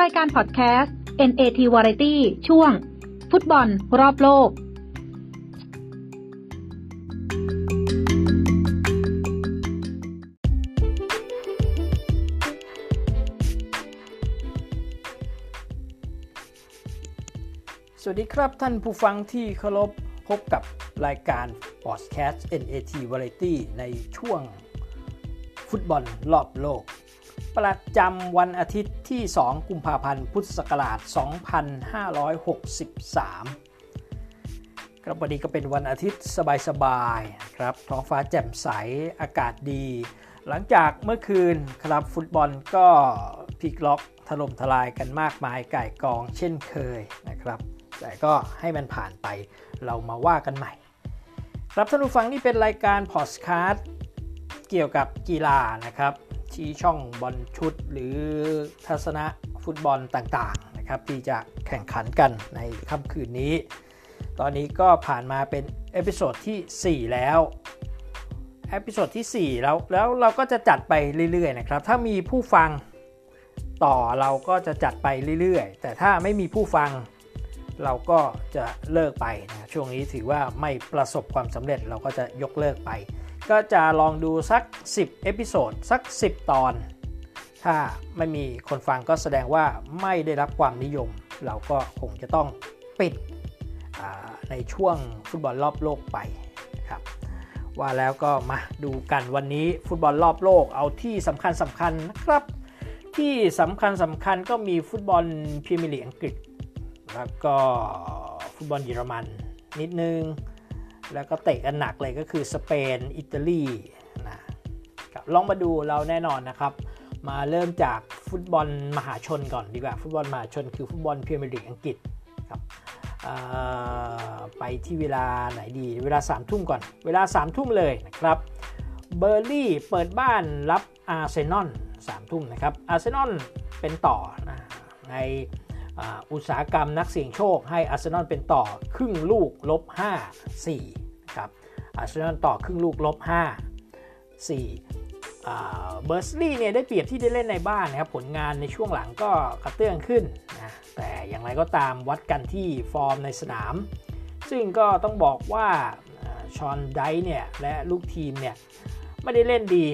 รายการพอดแคสต์ NAT Variety ช่วง ฟุตบอลรอบโลก สวัสดีครับท่านผู้ฟังที่เคารพพบกับรายการ Podcast NAT Variety ในช่วง ฟุตบอลรอบโลก ประจำวันอาทิตย์ที่ 2 กุมภาพันธ์ พุทธศักราช 2563 ครับวันนี้ก็เป็นวันอาทิตย์สบายๆครับ ท้องฟ้าแจ่มใส อากาศดี หลังจากเมื่อคืนครับฟุตบอลก็พลิกล็อกถล่มทลายกันมากมายไก่กองเช่นเคยนะครับ แต่ก็ให้มันผ่านไป เรามาว่ากันใหม่ ครับท่านผู้ฟังนี่เป็นรายการพอดคาสต์เกี่ยวกับกีฬานะครับ ที่ช่องบอลชุดหรือทัศนะฟุตบอลต่างๆนะครับที่จะแข่งขันกันในค่ำคืนนี้ ตอนนี้ก็ผ่านมาเป็น episode ที่ 4 แล้ว episode ที่ 4 แล้วแล้วเราก็จะจัดไปเรื่อยๆนะครับ ถ้ามีผู้ฟังต่อเราก็จะจัดไปเรื่อยๆ แต่ถ้าไม่มีผู้ฟังเราก็จะเลิกไปนะช่วงนี้ถือว่าไม่ประสบความสำเร็จเราก็จะยกเลิกไป ก็จะลองดูสัก 10 episode สัก 10 ตอน ถ้าไม่มีคนฟังก็แสดงว่าไม่ได้รับความนิยม เราก็คงจะต้องปิดในช่วงฟุตบอลรอบโลกไปนะครับ ว่าแล้วก็มาดูกันวันนี้ฟุตบอลรอบโลกเอาที่สำคัญสำคัญนะครับ ที่สำคัญสำคัญก็มีฟุตบอลพรีเมียร์ลีกอังกฤษ แล้วก็ฟุตบอลเยอรมันนิดนึง แล้วก็เตะกันหนักเลยก็คือสเปน อิตาลีนะครับลองมาดูเราแน่นอนนะครับ มาเริ่มจากฟุตบอลมหาชนก่อนดีกว่า ฟุตบอลมหาชนคือฟุตบอลพรีเมียร์ลีกอังกฤษครับไปที่เวลาไหนดีเวลา3ามทุ่มก่อน เวลา3ามทุ่มเลยนะครับเบิร์นลีย์เปิดบ้านรับอาร์เซนอลสามทุ่มนะครับอาร์เซนอลเป็นต่อนะใน อุตสาหกรรมนักเสี่ยงโชคให้อาร์เซนอลเป็นต่อครึ่งลูกลบ5 4ครับอาร์เซนอลต่อครึ่งลูกลบ5 4เบิร์นลีย์เนี่ยได้เปรียบที่ได้เล่นในบ้านนะครับผลงานในช่วงหลังก็กระเตื้องขึ้นนะแต่อย่างไรก็ตามวัดกันที่ฟอร์มในสนาม ซึ่งก็ต้องบอกว่าชอนไดเนี่ยและลูกทีมเนี่ยไม่ได้เล่นดี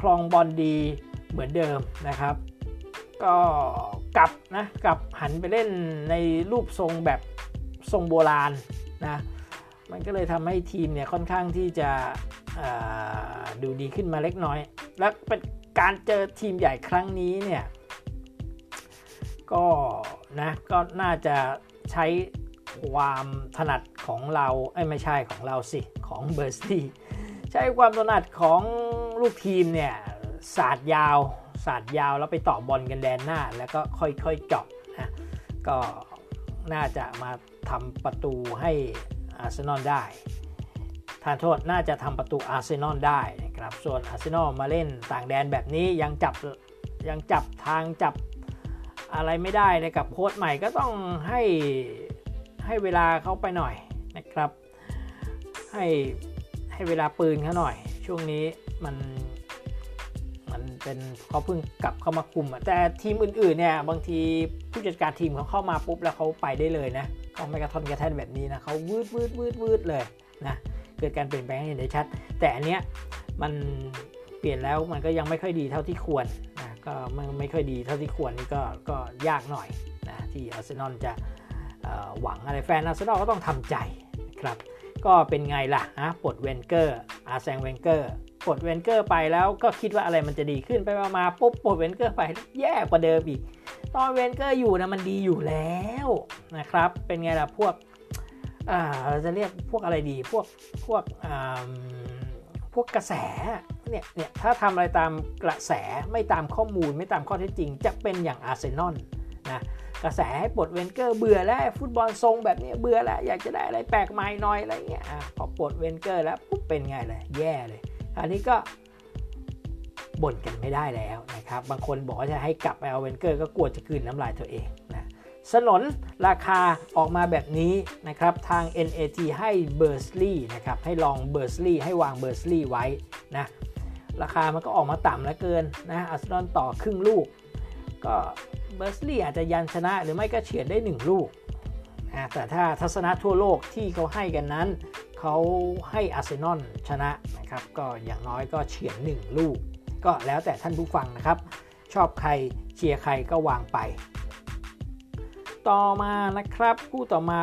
ครองบอลดีเหมือนเดิมนะครับ ก็ กลับนะกลับหันไปเล่นในรูปทรงแบบทรงโบราณนะมันก็เลยทำให้ทีมเนี่ยค่อนข้างที่จะดูดีขึ้นมาเล็กน้อย และเป็นการเจอทีมใหญ่ครั้งนี้เนี่ยก็นะก็น่าจะใช้ความถนัดของเราไอ้ไม่ใช่ของเราสิของเบิร์นลีย์ใช้ความถนัดของลูกทีมเนี่ยสาสาดยาว สาดยาวแล้วไปต่อบอลกันแดนหน้า แล้วก็ค่อยๆเจาะนะก็น่าจะมาทำประตูให้อาร์เซนอลได้ทานโทษน่าจะทำประตูอาร์เซนอลได้นะครับ ส่วนอาร์เซนอลมาเล่นต่างแดนแบบนี้ยังจับยังจับทางจับอะไรไม่ได้เลยกับโค้ชใหม่ก็ต้องให้ให้เวลาเขาไปหน่อยนะครับ ให้ให้เวลาปืนเขาหน่อย ช่วงนี้มัน เป็นเขาเพิ่งกลับเข้ามาคุมแต่ทีมอื่นๆเนี่ยบางทีผู้จัดการทีมเขาเข้ามาปุ๊บแล้วเขาไปได้เลยนะเขาไม่กระทอนกระแทนแบบนี้นะเขาวืดวืดวืดวืดเลยนะเกิดการเปลี่ยนแปลงให้เห็นได้ชัด แต่อันเนี้ยมันเปลี่ยนแล้วมันก็ยังไม่ค่อยดีเท่าที่ควรนะก็ไม่ไม่ค่อยดีเท่าที่ควรนี่ก็ก็ยากหน่อยนะที่อาร์เซนอลจะหวังอะไรแฟนอาร์เซนอลก็ต้องทำใจครับก็เป็นไงล่ะนะปลดเวนเกอร์อาร์แซงเวนเกอร์ ปลดเวนเกอร์ไปแล้วก็คิดว่าอะไรมันจะดีขึ้นไปมาปุ๊บปลดเวนเกอร์ไปแย่กว่าเดิมอีก ตอนเวนเกอร์อยู่นะมันดีอยู่แล้วนะครับ เป็นไงล่ะพวกเราจะเรียกพวกอะไรดีพวกพวกพวกกระแสเนี่ยเนี่ยถ้าทำอะไรตามกระแสไม่ตามข้อมูลไม่ตามข้อเท็จจริง จะเป็นอย่างอาร์เซนอลนะกระแสให้ปลดเวนเกอร์เบื่อแล้วฟุตบอลทรงแบบนี้เบื่อแล้วอยากจะได้อะไรแปลกใหม่หน่อยอะไรเงี้ยพอปลดเวนเกอร์แล้วปุ๊บเป็นไงเลยแย่เลย อันนี้ก็บ่นกันไม่ได้แล้วนะครับ บางคนบอกว่าจะให้กลับไปเอาเวนเกอร์ก็กลัวจะคืนน้ำลายตัวเองนะสนนราคาออกมาแบบนี้นะครับทาง NAT ให้เบิร์นลีย์นะครับให้ลองเบิร์นลีย์ให้วางเบิร์นลีย์ไว้นะราคามันก็ออกมาต่ำแล้วเกินนะอาร์เซนอลต่อครึ่งลูก ก็เบิร์นลีย์อาจจะยันชนะหรือไม่ก็เฉียดได้ 1 ลูกนะแต่ถ้าทัศนะทั่วโลกที่เขาให้กันนั้น เขาให้อาร์เซนอลชนะนะครับ ก็อย่างน้อยก็เฉียด1ลูก ก็แล้วแต่ท่านผู้ฟังนะครับ ชอบใครเชียร์ใครก็วางไป ต่อมานะครับคู่ต่อมา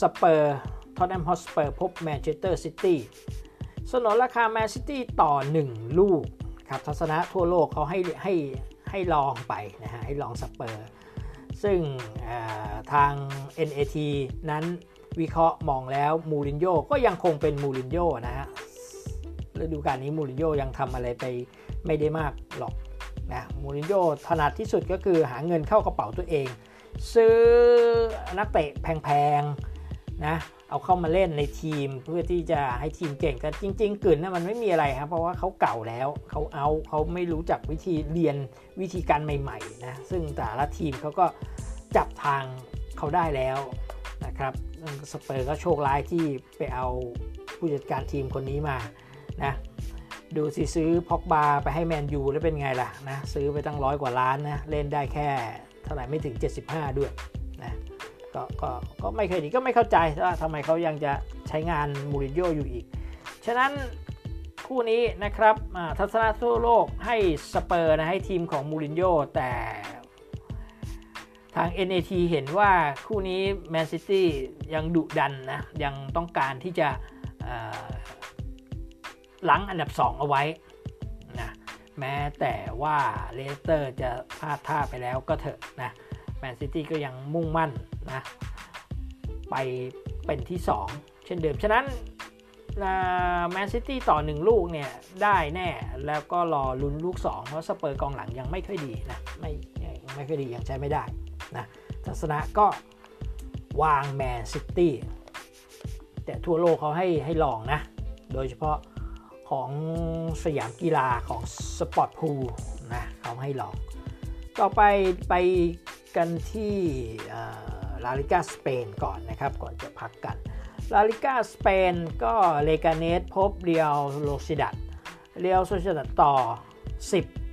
สเปอร์ทอตแนมฮอตสเปอร์พบแมนเชสเตอร์ซิตี้สนนราคาแมนซิตี้ต่อ 1 ลูกครับทัศนะทั่วโลกเขาให้ให้ให้ลองไปนะฮะให้ลองสเปอร์ ซึ่งทาง NAT นั้น วิเคราะห์มองแล้วมูรินโญ่ก็ยังคงเป็นมูรินโญ่นะฮะฤดูกาลนี้มูรินโญ่ยังทำอะไรไปไม่ได้มากหรอกนะมูรินโญ่ถนัดที่สุดก็คือหาเงินเข้ากระเป๋าตัวเอง ซื้อนักเตะแพงๆนะเอาเข้ามาเล่นในทีมเพื่อที่จะให้ทีมเก่งแต่จริง ๆกลืนนะมันไม่มีอะไรครับเพราะว่าเขาเก่าแล้วเขาเอาเขาไม่รู้จักวิธีเรียนวิธีการใหม่ๆนะซึ่งแต่ละทีมเขาก็จับทางเขาได้แล้วนะครับ สเปอร์ก็โชคร้ายที่ไปเอาผู้จัดการทีมคนนี้มานะดูสิซื้อพ็อกบาไปให้แมนยูแล้วเป็นไงล่ะนะซื้อไปตั้งร้อยกว่าล้านนะเล่นได้แค่เท่าไหร่ไม่ถึง 75 ด้วยนะก็ก็ก็ไม่เคยดีก็ไม่เข้าใจว่าทำไมเขายังจะใช้งานมูรินโญ่อยู่อีก ฉะนั้นคู่นี้นะครับทัศนะทั่วโลกให้สเปอร์นะให้ทีมของมูรินโญ่แต่ ทาง NAT เห็นว่าคู่นี้แมนซิตี้ยังดุดันนะ ยังต้องการที่จะรั้งอันดับ 2 เอาไว้นะแม้แต่ว่าเลสเตอร์จะพลาดท่าไปแล้วก็เถอะนะแมนซิตี้ก็ยังมุ่งมั่นนะไปเป็นที่ 2 เช่นเดิม ฉะนั้นแมนซิตี้ต่อ 1 ลูกเนี่ยได้แน่แล้วก็รอลุ้นลูก 2 เพราะสเปอร์กองหลังยังไม่ค่อยดีนะไม่ไม่ค่อยดียังใช้ไม่ได้ นะทัศนะก็วางแมนซิตี้แต่ทั่วโลกเขาให้ให้ลองนะ โดยเฉพาะของสยามกีฬาของสปอร์ตพูลนะเขาให้ลอง ต่อไปไปกันที่ลาลิกาสเปนก่อนนะครับ ก่อนจะพักกันลาลิกาสเปนก็เลกาเนสพบเรอัลโซซิเอดัดเรอัลโซซิเอดัดต่อ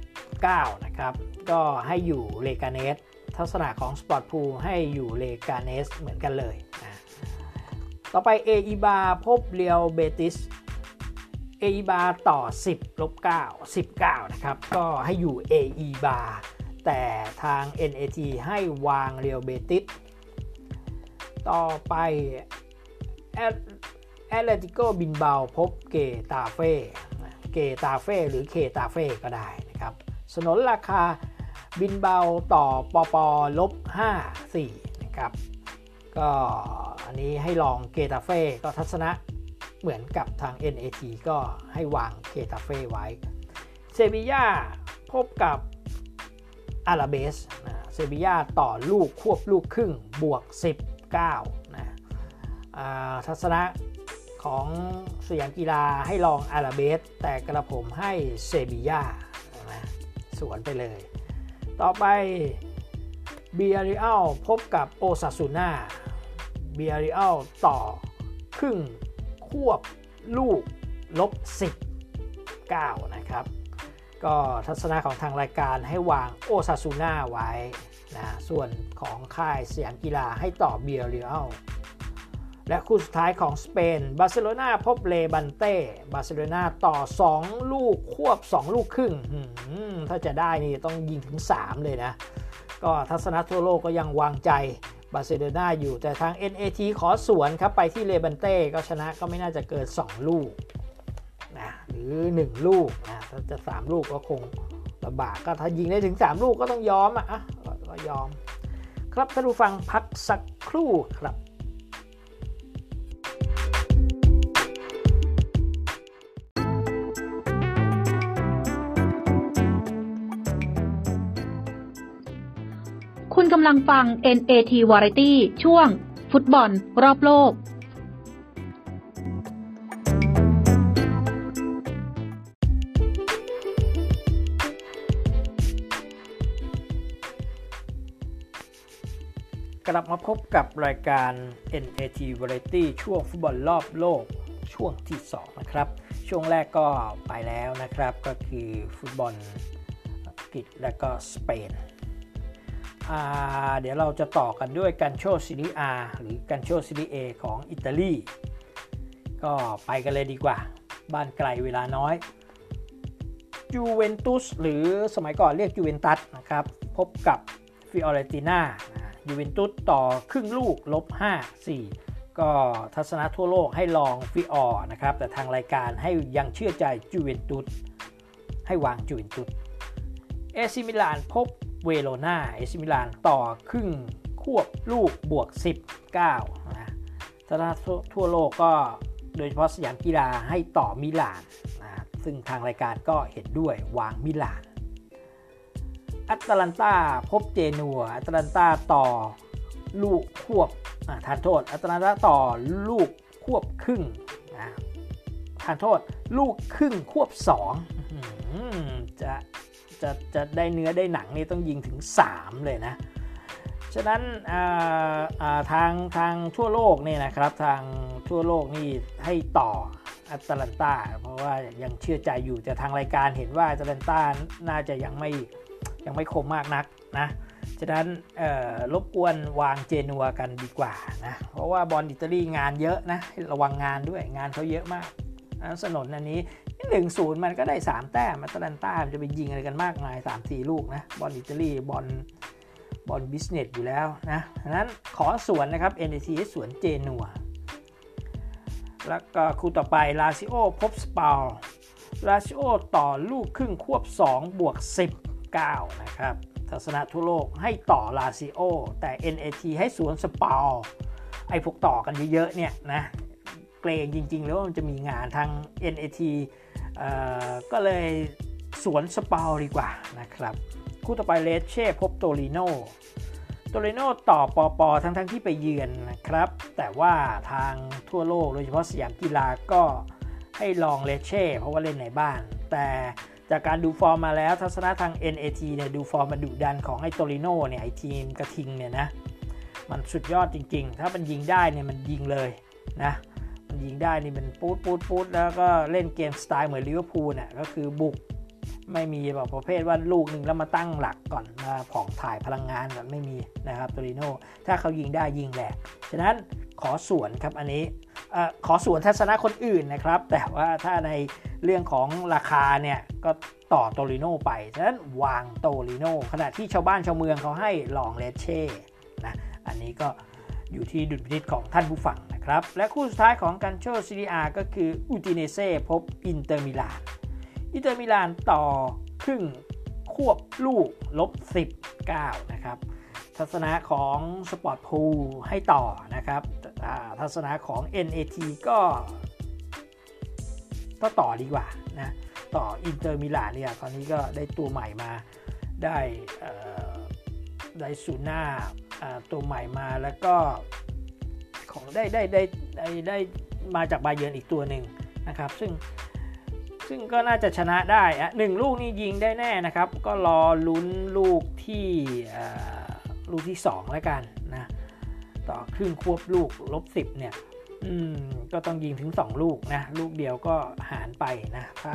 19 นะครับ ก็ให้อยู่เลกาเนส ทัศนะของสปอร์ตพูลให้อยู่เลกาเนสเหมือนกันเลยนะต่อไปเออีบาร์พบเรอัลเบติสเออีบาร์ต่อ 10ลบ9 19 นะครับ ก็ให้อยู่เออีบาร์แต่ทาง NAT ให้วางเรอัลเบติสต่อไปแอตเลติโกบิลเบาพบเกตาเฟ่ เกตาเฟ่หรือเคตาเฟ่ก็ได้นะครับ สนนราคา บิลเบาต่อปอปอลบ5 4นะครับ ก็อันนี้ให้ลองเกตาเฟ่ก็ทัศนะเหมือนกับทาง NAT ก็ให้วางเกตาเฟ่ไว้ เซบีย่าพบกับอลาเบสเซบีย่าต่อลูกควบลูกครึ่งบวก 19นะทัศนะของสยามกีฬาให้ลองอาราเบส แต่กระผมให้เซบีย่านะสวนไปเลย ต่อไปเบียริอัลพบกับโอซาซูน่าเบียริอัลต่อครึ่งควบลูกลบ19นะครับ ก็ทัศนะของทางรายการให้วางโอซาซูน่าไว้นะส่วนของค่ายเสียามกีฬาให้ต่อบียาร์เรอัล และคู่สุดท้ายของสเปน บาร์เซโลนาพบเลบันเต้ บาร์เซโลนาต่อ 2 ลูกควบ 2 ลูกครึ่ง ถ้าจะได้นี่ต้องยิงถึง 3 เลยนะ ก็ทัศนะทั่วโลกก็ยังวางใจบาร์เซโลนาอยู่แต่ทาง NAT ขอสวนครับไปที่เลบันเต้ก็ชนะก็ไม่น่าจะเกิน 2 ลูกนะหรือ 1 ลูกนะถ้าจะ 3 ลูกก็คงลำบากก็ถ้ายิงได้ถึง 3 ลูกก็ต้องยอมอะก็ยอม ครับท่านผู้ฟังพักสักครู่ครับ กำลังฟัง NAT Variety ช่วง ฟุตบอล รอบโลก กลับมาพบกับรายการ NAT Variety ช่วงฟุตบอลรอบโลก ช่วงที่ 2 นะครับ ช่วงแรกก็ไปแล้วนะครับ ก็คือฟุตบอลอังกฤษและก็สเปน เดี๋ยวเราจะต่อกันด้วยกันโชซีรีอาหรือกันโชซีรีเอของอิตาลี ก็ไปกันเลยดีกว่า บ้านไกลเวลาน้อยยูเวนตุสหรือสมัยก่อนเรียกยูเวนตัสนะครับ พบกับฟิออเรติน่ายูเวนตุสต่อครึ่งลูกลบ 5 4 ก็ทัศนะทั่วโลกให้ลองฟิออนะครับ แต่ทางรายการให้ยังเชื่อใจยูเวนตุสให้วางยูเวนตุสเอซิมิลานพบ เวโรนาเอซิมิลานต่อครึ่งควบลูกบวก 19นะทัศนะทั่วโลกก็โดยเฉพาะสยามกีฬาให้ต่อมิลานนะซึ่งทางรายการก็เห็นด้วยวางมิลานอัตแลนตาพบเจนัวอัตแลนตาต่อลูกควบทานโทษ อัตแลนตาต่อลูกควบครึ่งนะทานโทษ ลูกครึ่งควบ2จะ จะจะได้เนื้อได้หนังนี่ต้องยิงถึง 3 เลยนะ ฉะนั้นทางทางทั่วโลกนี่นะครับทางทั่วโลกนี่ให้ต่ออัตแลนตาเพราะว่ายังเชื่อใจอยู่แต่ทางรายการเห็นว่าอัตแลนตาน่าจะยังไม่ยังไม่คมมากนักนะฉะนั้นรบกวนวางเจนัวกันดีกว่านะเพราะว่าบอลอิตาลีงานเยอะนะระวังงานด้วยงานเขาเยอะมากสนนอันนี้ หนึ่งศูนย์มันก็ได้ 3 แต้มอตาลันต้ามันจะไปยิงอะไรกันมากมาย 3 4 ลูกนะ บอลอิตาลีบอลบอล business อยู่แล้วนะดังนั้นขอสวนนะครับ NAT สวนเจนัว แล้วก็คู่ต่อไปลาซิโอพบสปาลลาซิโอต่อลูกครึ่งควบ 2 บวก 19 นะครับทัศนะทั่วโลกให้ต่อลาซิโอ แต่ NAT ให้สวนสปาลไอ้พวกต่อกันเยอะๆเนี่ยนะ เกรงจริงๆ แล้วมันจะมีงานทาง NAT ก็เลยสวนสปาดีกว่านะครับ คู่ต่อไปเลชเช่พบโตริโนโตริโนต่อปอปอทั้งทั้งที่ไปเยือนนะครับ แต่ว่าทางทั่วโลกโดยเฉพาะสยามกีฬาก็ให้รองเลชเช่เพราะว่าเล่นในบ้าน แต่จากการดูฟอร์มมาแล้วทัศนะทาง NAT เนี่ยดูฟอร์มมาดุดันของไอ้โตริโนเนี่ยไอ้ทีมกระทิงเนี่ยนะมันสุดยอดจริงๆ ถ้ามันยิงได้เนี่ยมันยิงเลยนะ ยิงได้นี่มันปูดปูดปูดแล้วก็เล่นเกมสไตล์เหมือนลิเวอร์พูลน่ะก็คือบุกไม่มีแบบประเภทว่าลูกหนึ่งแล้วมาตั้งหลักก่อนมาผ่องถ่ายพลังงานแบบไม่มีนะครับตัวริโนถ้าเขายิงได้ยิงแหลกฉะนั้นขอส่วนครับอันนี้ขอส่วนทัศนะคนอื่นนะครับ แต่ว่าถ้าในเรื่องของราคาเนี่ยก็ต่อโตลิโนไปฉะนั้นวางโตลิโนขณะที่ชาวบ้านชาวเมืองเขาให้ลองเลเช่นะอันนี้ก็ อยู่ที่ดุลพินิจของท่านผู้ฟังนะครับ และคู่สุดท้ายของกันโชซีรีอาก็คืออูติเนเซ่พบอินเตอร์มิลานอินเตอร์มิลานต่อครึ่งควบลูกลบ19นะครับทัศนะของสปอร์ตพูลให้ต่อนะครับทัศนะของ NAT ก็ก็ต่อดีกว่านะต่ออินเตอร์มิลานเนี่ยตอนนี้ก็ได้ตัวใหม่มาได้ได้ซูน่า ตัวใหม่มาแล้วก็ของได้ได้ได้ได้ได้มาจากบาเยร์นอีกตัวหนึ่งนะครับ ซึ่งซึ่งก็น่าจะชนะได้อะหนึ่งลูกนี่ยิงได้แน่นะครับ ก็รอลุ้นลูกที่ลูกที่ 2 แล้วกันนะต่อครึ่งควบลูกลบ10เนี่ยอืมก็ต้องยิงถึง 2 ลูกนะลูกเดียวก็หารไปนะถ้า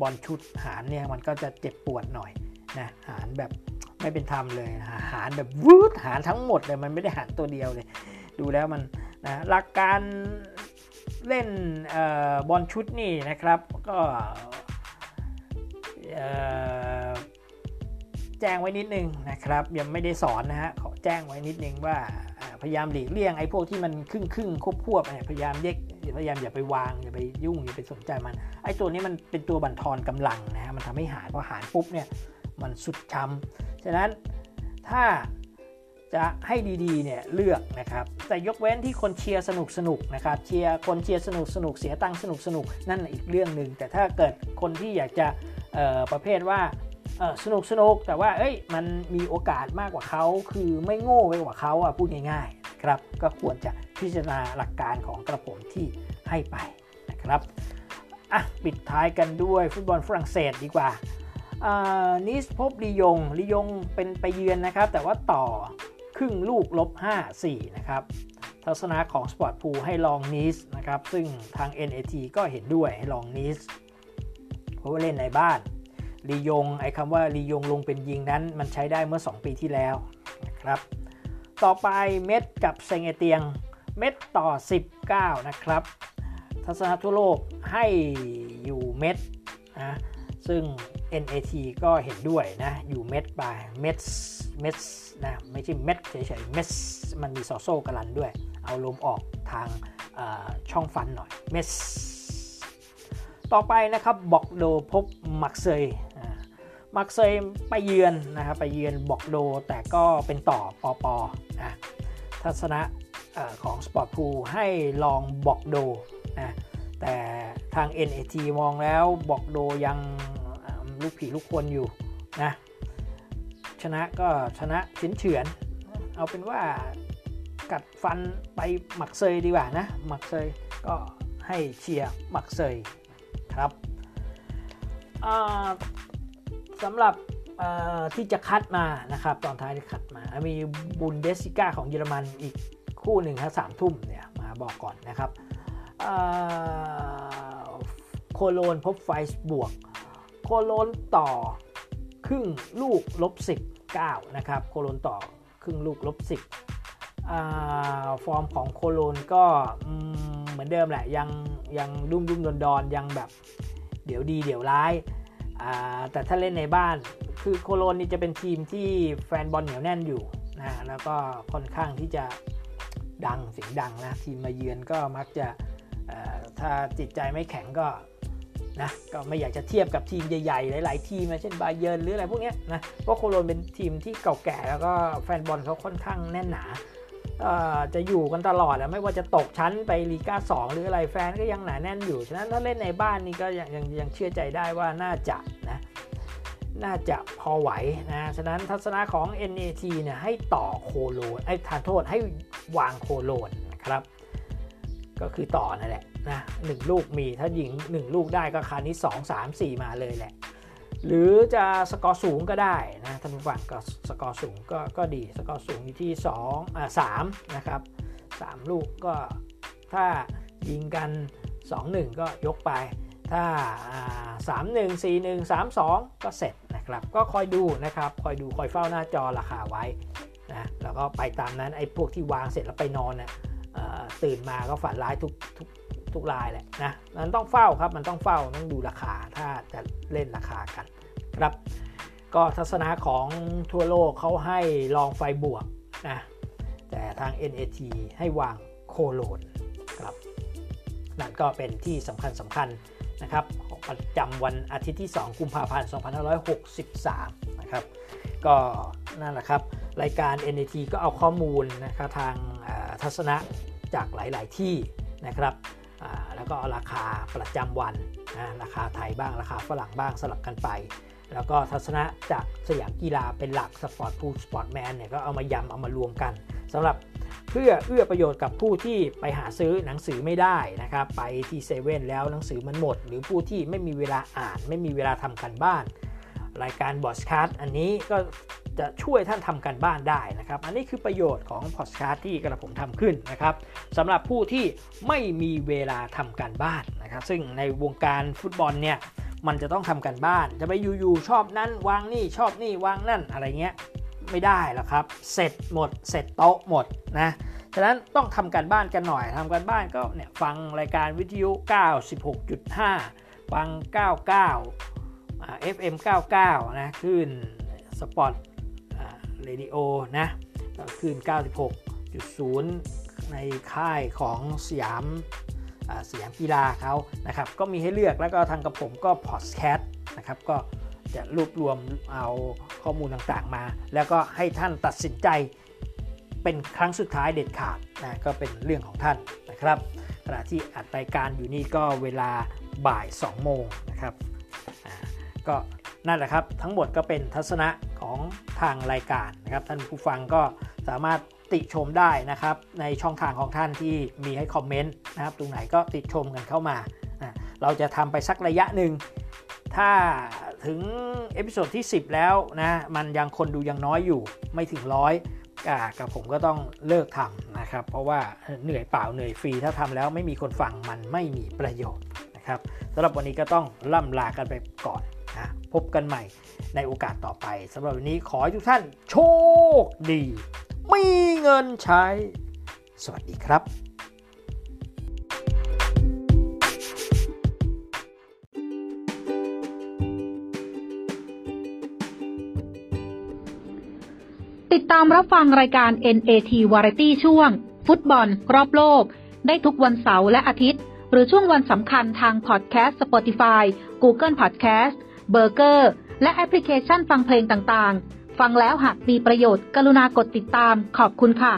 บอลชุดหารเนี่ยมันก็จะเจ็บปวดหน่อยนะหารแบบ ไม่เป็นธรรมเลย หารแบบวืดหารทั้งหมดเลยมันไม่ได้หารตัวเดียวเลย ดูแล้วมันนะหลักการเล่นบอลชุดนี่นะครับ ก็แจ้งไว้นิดนึงนะครับ ยังไม่ได้สอนนะฮะขอแจ้งไว้นิดนึงว่าพยายามหลีกเลี่ยงไอ้พวกที่มันครึ่งครึ่งควบควบพยายามเยกพยายามอย่าไปวางอย่าไปยุ่งอย่าไปสนใจมันไอ้ตัวนี้มันเป็นตัวบั่นทอนกำลังนะฮะมันทำให้หารพอหารปุ๊บเนี่ย มันสุดช้ำฉะนั้นถ้าจะให้ดีๆเนี่ยเลือกนะครับแต่ยกเว้นที่คนเชียร์สนุกสนุกนะครับเชียร์คนเชียร์สนุกสนุกเสียตังค์สนุกสนุกนั่นอีกเรื่องหนึ่งแต่ถ้าเกิดคนที่อยากจะประเภทว่าสนุกสนุกแต่ว่าเอ้ยมันมีโอกาสมากกว่าเขาคือไม่โง่ไปกว่าเขาอะพูดง่ายๆครับก็ควรจะพิจารณาหลักการของกระผมที่ให้ไปนะครับอะปิดท้ายกันด้วยฟุตบอลฝรั่งเศสดีกว่า นิสพบลียงลียงเป็นไปเยือนนะครับ แต่ว่าต่อครึ่งลูกลบ 5 4 นะครับ ทัศนะของ Sport Pool ให้ลองนิสนะครับ ซึ่งทาง NAT ก็เห็นด้วยให้ลองนิสเพราะว่าเล่นในบ้านลียงไอ้คำว่าลียงลงเป็นยิงนั้น มันใช้ได้เมื่อ 2 ปีที่แล้วนะนะครับ ต่อไปเม็ดกับเซงเอเตียงเม็ดต่อ 19 นะครับ ทัศนะทั่วโลกให้อยู่เม็ดนะซึ่ง NAT ก็เห็นด้วยนะ อยู่เม็ดไปเม็ดเม็ดนะไม่ใช่เม็ดเฉยๆเม็ดมันมีซอโซกรันด้วย เอาลมออกทางช่องฟันหน่อยเม็ดต่อไปนะครับบอกโดพบมักเซยมักเซยไปเยือนนะครับไปเยือนบอกโดแต่ก็เป็นต่อปอปอนะทัศนะของสปอร์ตพูให้ลองบอกโดนะแต่ทาง NAT มองแล้วบอกโดยัง ลูกผีลูกคนอยู่นะชนะก็ชนะชิ้นเฉือนเอาเป็นว่ากัดฟันไปหมักเซยดีกว่านะหมักเซยก็ให้เชียร์หมักเซยครับสำหรับที่จะคัดมานะครับ ตอนท้ายที่คัดมา มีบุนเดสิก้าของเยอรมันอีกคู่หนึ่งครับสามทุ่มเนี่ยมาบอกก่อนนะครับโคโลนพบไฟส์บวก โคโลนต่อครึ่งลูกลบ19นะครับโคโลนต่อครึ่งลูกลบ10ฟอร์มของโคโลนก็เหมือนเดิมแหละยังยังรุ่มรุ่มดอนดอนยังแบบเดี๋ยวดีเดี๋ยวร้าย แต่ถ้าเล่นในบ้านคือโคโลนนี่จะเป็นทีมที่แฟนบอลเหนียวแน่นอยู่นะแล้วก็ค่อนข้างที่จะดังเสียงดังนะทีมมาเยือนก็มักจะถ้าจิตใจไม่แข็งก็ นะก็ไม่อยากจะเทียบกับทีมใหญ่ๆ หลาย ๆ ทีมเช่นบาเยิร์นหรืออะไรพวกนี้นะเพราะโคโลนเป็นทีมที่เก่าแก่แล้วก็แฟนบอลเขาค่อนข้างแน่นหนาจะอยู่กันตลอดไม่ว่าจะตกชั้นไปลีกา2หรืออะไรแฟนก็ยังหนาแน่นอยู่ ฉะนั้นถ้าเล่นในบ้านนี่ก็ยังยังยังเชื่อใจได้ว่าน่าจะนะน่าจะพอไหวนะฉะนั้นทัศนะของ NAT เนี่ยให้ต่อโคโลนไอ้ทานโทษให้วางโคโลนนะครับ ก็คือต่อนั่นแหละนะหนึ่งลูกมีถ้ายิง 1 ลูกได้ก็คานี้ 2 3 4 มาเลยแหละ หรือจะสกอร์สูงก็ได้นะท่านผู้ฟังก็สกอร์สูงก็ก็ดีสกอร์สูงอยู่ที่2อ่า3นะครับ3 ลูกก็ถ้ายิงกัน 2-1 ก็ยกไป ถ้าสามหนึ่งสี่หนึ่งสามสองก็เสร็จนะครับ ก็คอยดูนะครับ คอยดูคอยเฝ้าหน้าจอราคาไว้นะแล้วก็ไปตามนั้นไอ้พวกที่วางเสร็จแล้วไปนอนเนี่ย ตื่นมาก็ฝันร้ายทุกทุกทุกรายแหละนะมันต้องเฝ้าครับมันต้องเฝ้าต้องดูราคาถ้าจะเล่นราคากันครับ ก็ทัศนะของทั่วโลกเขาให้ลองไฟบวกนะแต่ทาง NAT ให้วางโคโลนครับนั่นก็เป็นที่สำคัญสำคัญนะครับประจำวันอาทิตย์ที่ 2 กุมภาพันธ์ 2563 นะครับ ก็นั่นแหละครับ รายการ NAT ก็เอาข้อมูลนะครับทางทัศนะ จากหลาย ๆ ที่นะครับแล้วก็ราคาประจำวันนะราคาไทยบ้างราคาฝรั่งบ้างสลับกันไป แล้วก็ทัศนะจากสยามกีฬาเป็นหลักสปอร์ตพูลสปอร์ตแมนเนี่ยก็เอามายำเอามารวมกันสำหรับเพื่อเอื้อประโยชน์กับผู้ที่ไปหาซื้อหนังสือไม่ได้นะครับไปที่เซเว่นแล้วหนังสือมันหมด หรือผู้ที่ไม่มีเวลาอ่าน ไม่มีเวลาทำการบ้าน รายการพอดคาสต์อันนี้ก็ จะช่วยท่านทำการบ้านได้นะครับ อันนี้คือประโยชน์ของพอดคาสต์ที่กระผมทำขึ้นนะครับสำหรับผู้ที่ไม่มีเวลาทำการบ้านนะครับ ซึ่งในวงการฟุตบอลเนี่ยมันจะต้องทำการบ้าน จะไปอยู่ๆชอบนั้น วางนี่ชอบนี่วางนั่นอะไรเงี้ยไม่ได้หรอกครับ เสร็จหมด เสร็จโต๊ะหมดนะฉะนั้นต้องทำการบ้านกันหน่อยทำการบ้านก็เนี่ยฟังรายการวิทยุ 96.5 ฟัง 99 FM 99 นะขึ้นสปอต เรดิโอนะคืน 96.0 ในค่ายของสยามสยามกีฬาเขานะครับ ก็มีให้เลือกแล้วก็ทางกับผมก็พอดแคสต์นะครับ ก็จะรวบรวมเอาข้อมูลต่างๆมา แล้วก็ให้ท่านตัดสินใจเป็นครั้งสุดท้ายเด็ดขาดนะก็เป็นเรื่องของท่านนะครับขณะที่อัดรายการอยู่นี่ก็เวลาบ่าย 2 โมงนะครับก็ นั่นแหละครับทั้งหมดก็เป็นทัศนะของทางรายการนะครับท่านผู้ฟังก็สามารถติชมได้นะครับในช่องทางของท่านที่มีให้คอมเมนต์นะครับตรงไหนก็ติชมกันเข้ามา เราจะทำไปสักระยะหนึ่งถ้าถึง episode ที่ 10 แล้วนะมันยังคนดูยังน้อยอยู่ไม่ถึงร้อยกับผมก็ต้องเลิกทำนะครับ เพราะว่าเหนื่อยเปล่าเหนื่อยฟรีถ้าทำแล้วไม่มีคนฟังมันไม่มีประโยชน์นะครับสำหรับวันนี้ก็ต้องล่ำลากันไปก่อน นะพบกันใหม่ในโอกาสต่อไปสำหรับวันนี้ขอให้ทุกท่านโชคดี มีเงินใช้ สวัสดีครับติดตามรับฟังรายการ NAT Variety ช่วง ฟุตบอล รอบโลก ได้ทุกวันเสาร์และอาทิตย์ หรือช่วงวันสำคัญทางพอดแคสต์ Spotify Google Podcast เบอร์เกอร์ และแอปพลิเคชันฟังเพลงต่างๆ ฟังแล้วหากมีประโยชน์ กรุณากดติดตาม ขอบคุณค่ะ